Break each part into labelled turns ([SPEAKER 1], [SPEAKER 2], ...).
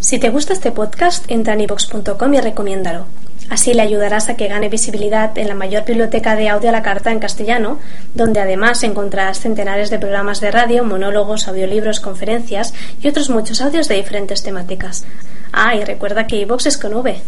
[SPEAKER 1] Si te gusta este podcast, entra en ivox.com y recomiéndalo. Así le ayudarás a que gane visibilidad en la mayor biblioteca de audio a la carta en castellano, donde además encontrarás centenares de programas de radio, monólogos, audiolibros, conferencias y otros muchos audios de diferentes temáticas. Ah, y recuerda que iVox es con V.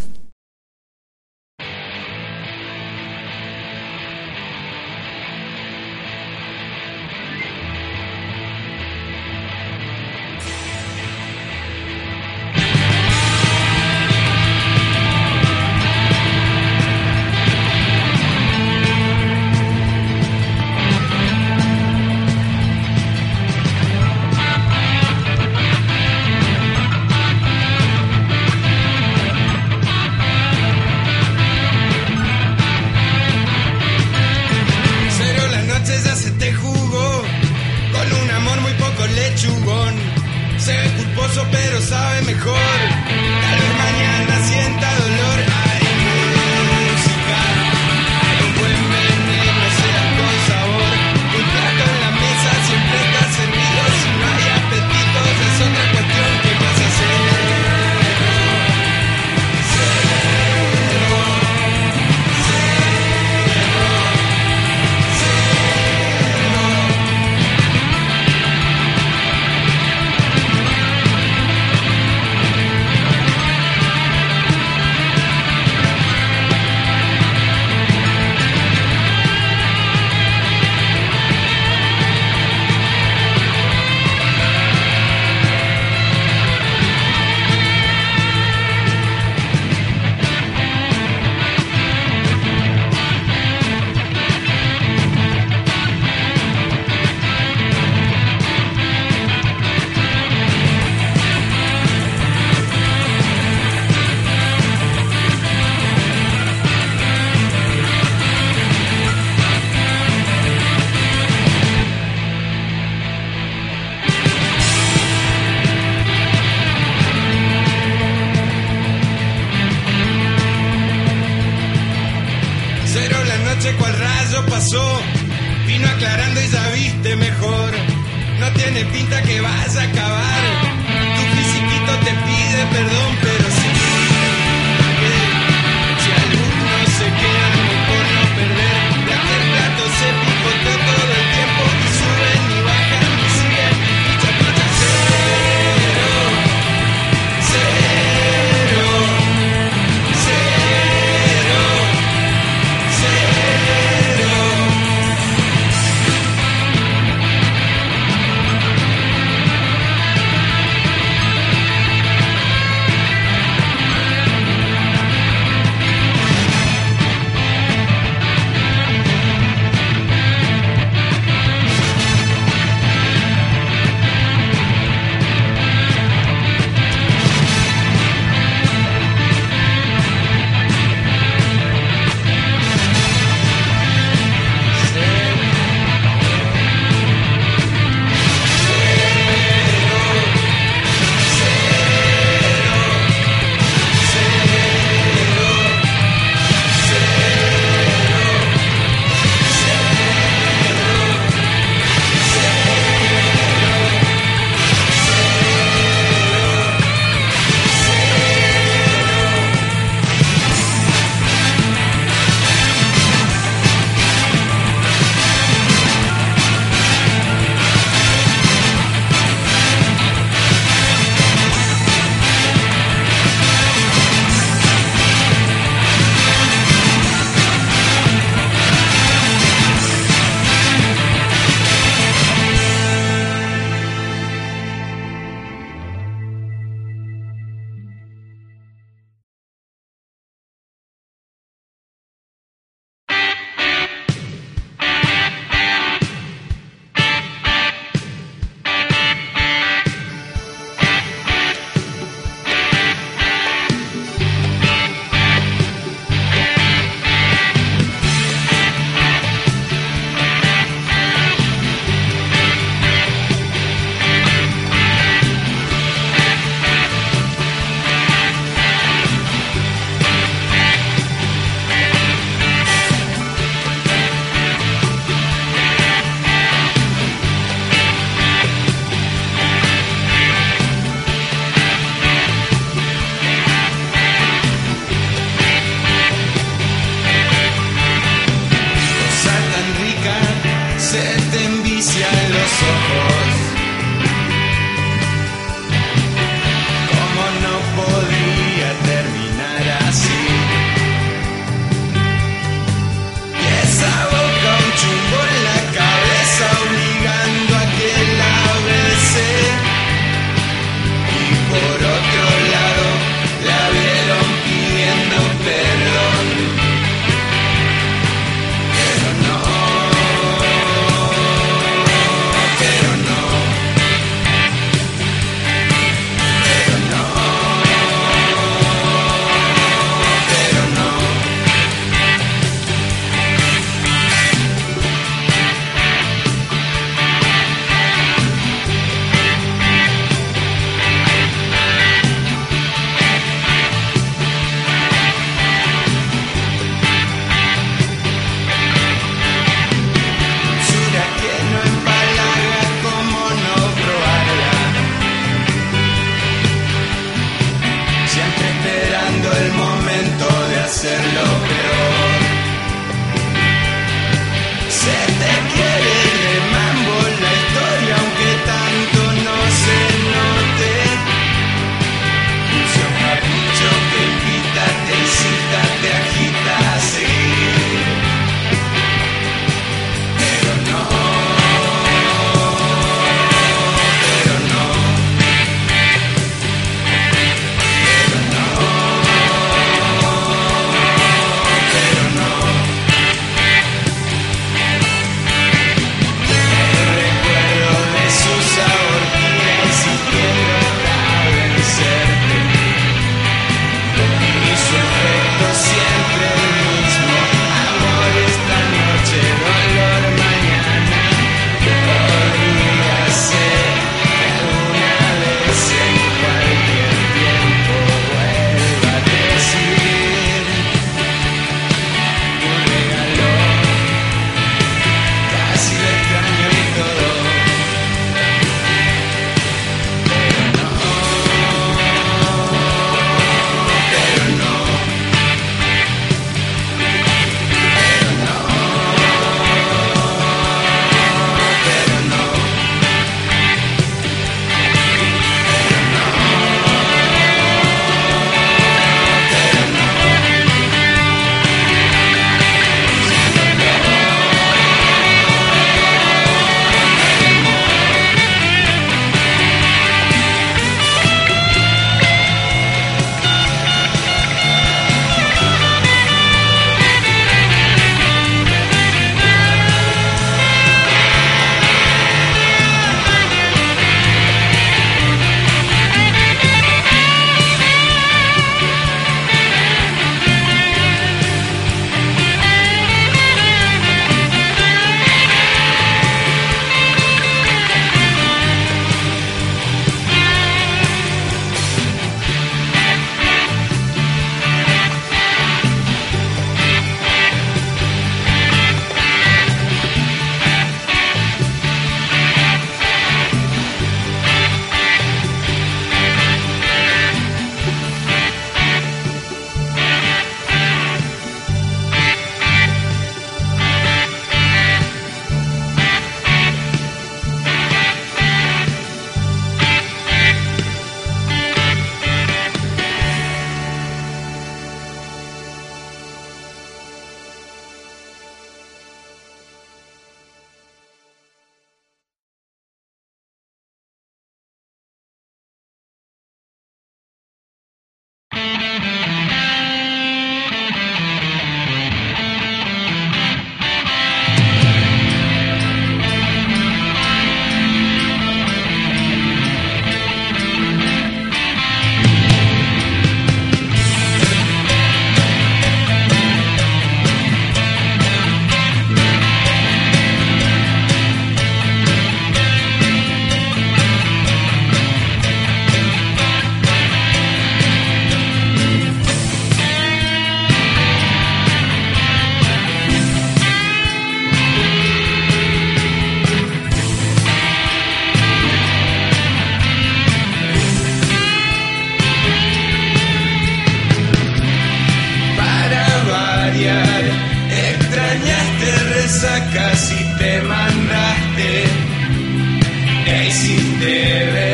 [SPEAKER 1] existe.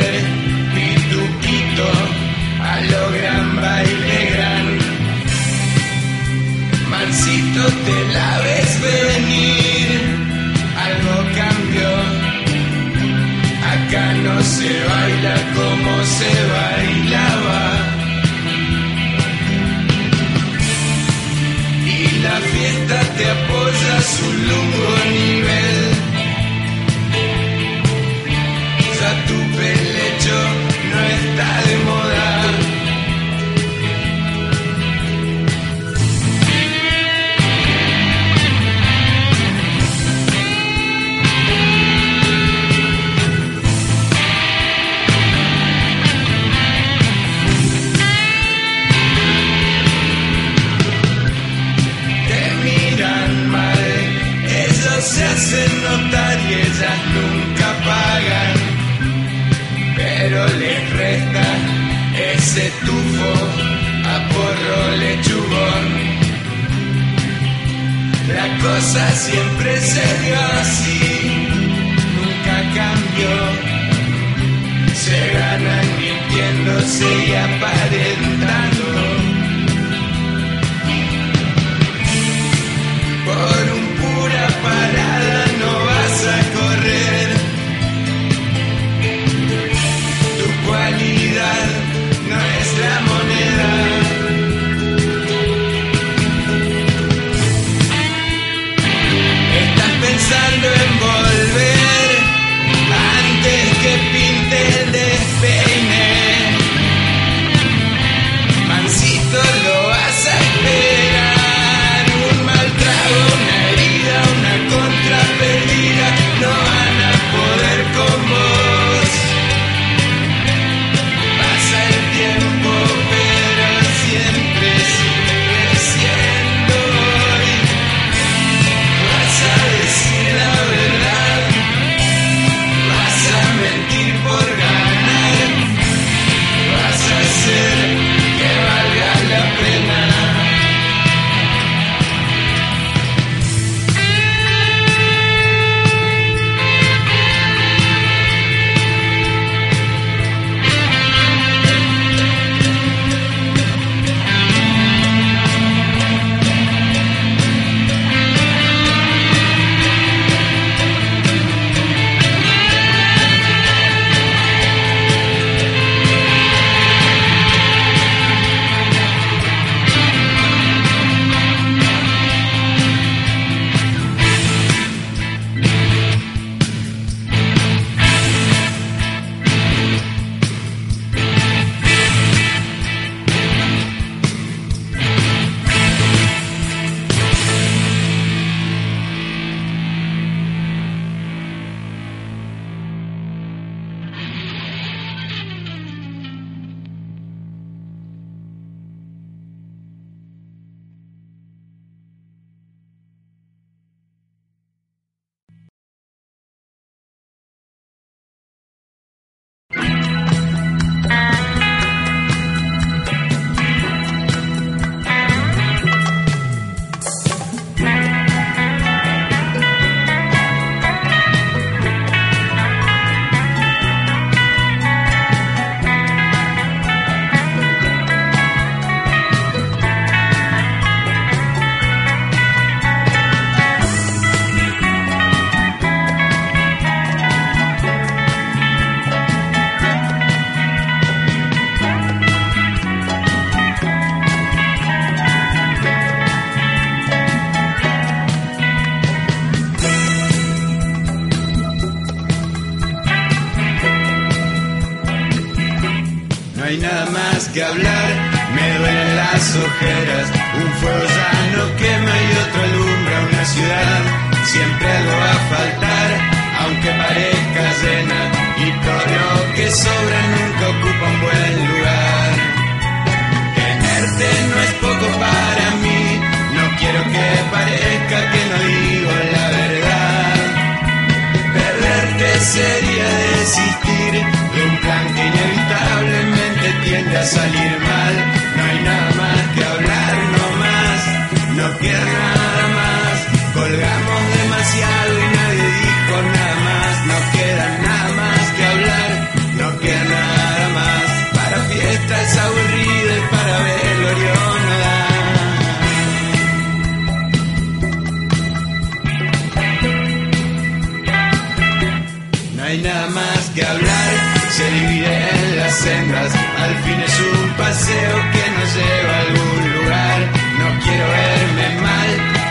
[SPEAKER 1] paseo que nos lleva a algún lugar. No quiero verme mal,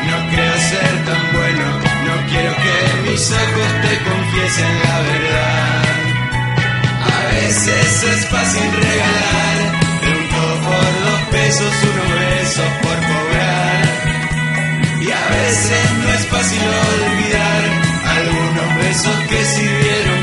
[SPEAKER 1] no creo ser tan bueno. No quiero que mis ojos te confiesen la verdad. A veces es fácil regalar, triunfo por dos pesos, unos besos por cobrar. Y a veces no es fácil olvidar algunos besos que sirvieron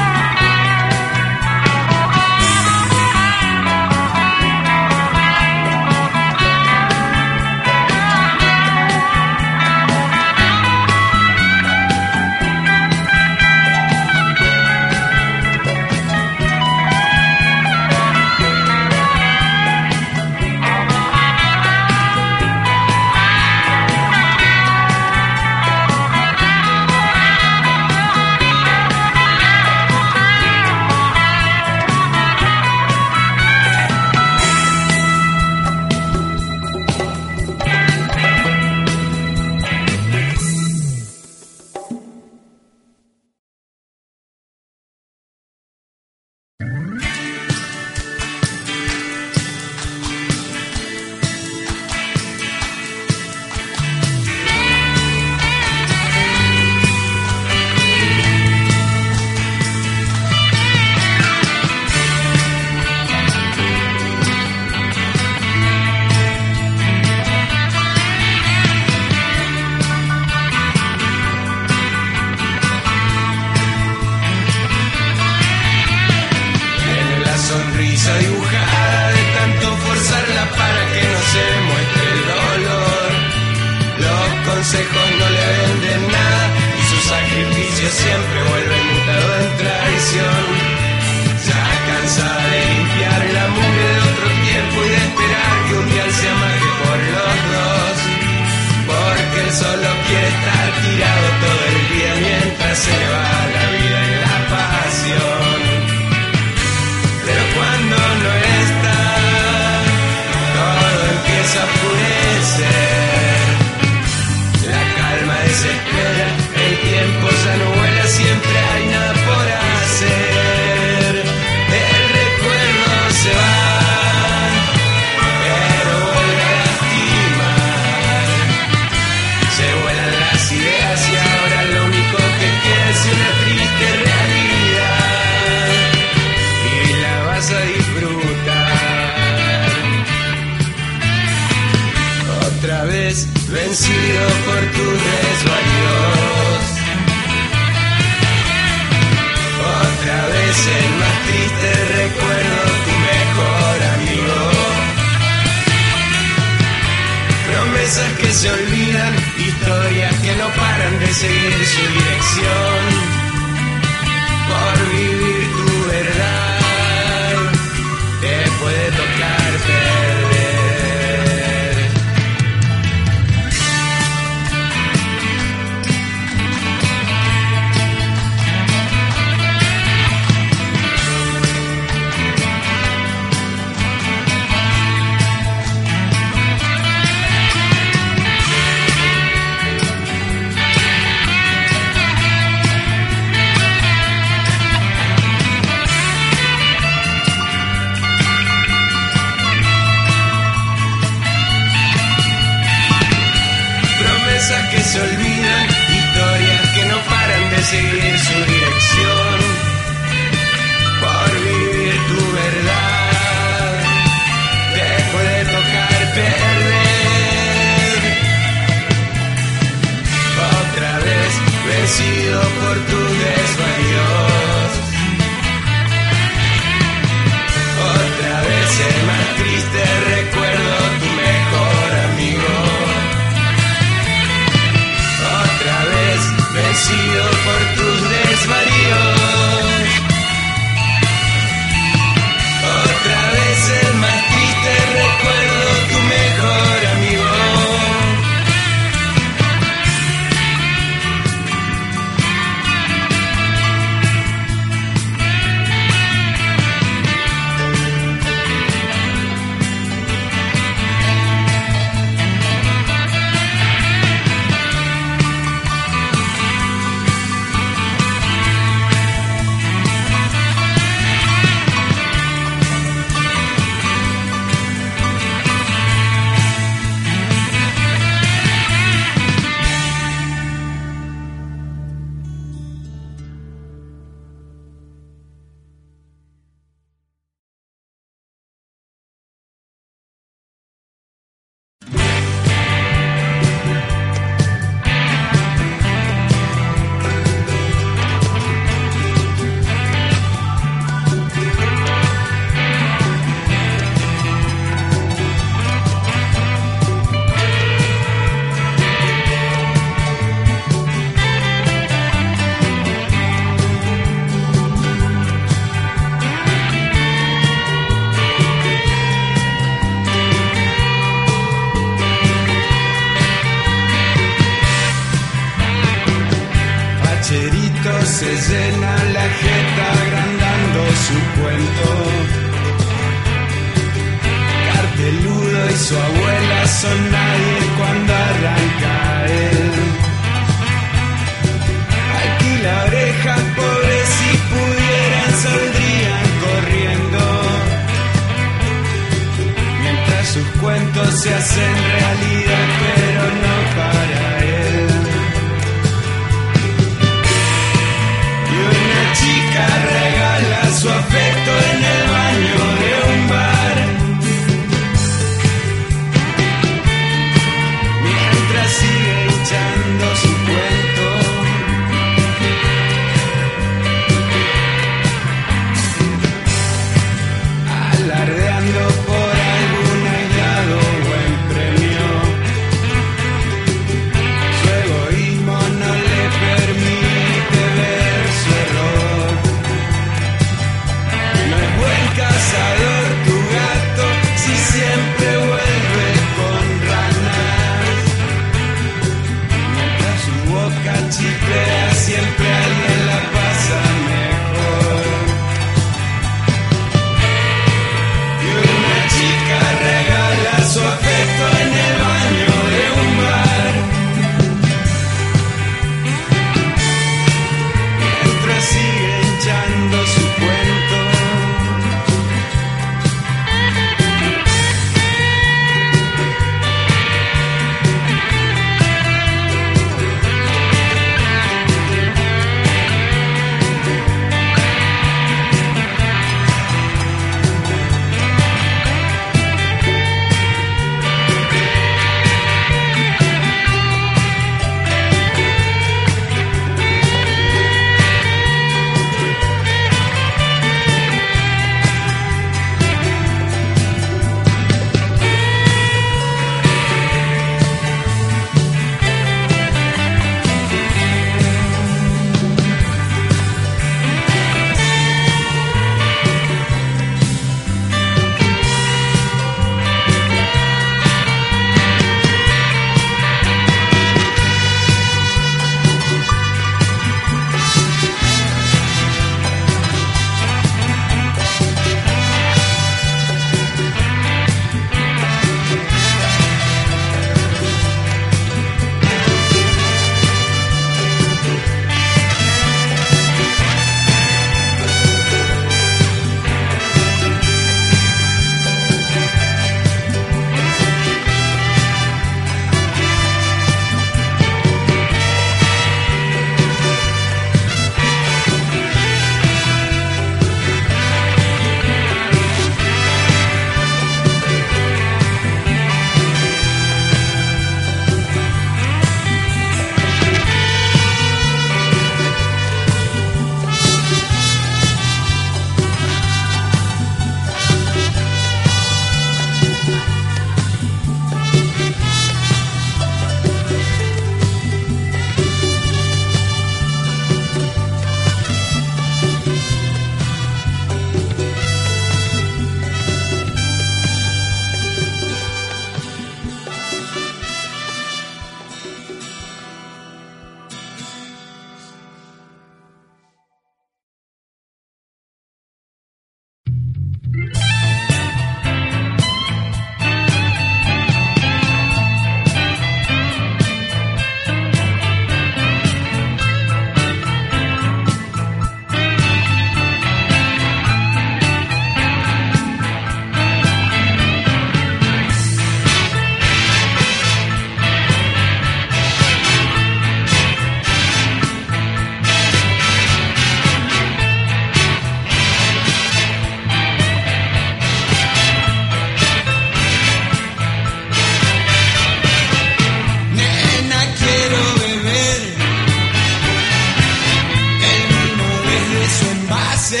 [SPEAKER 1] Con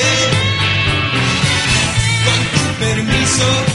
[SPEAKER 1] tu permiso.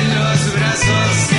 [SPEAKER 1] En los brazos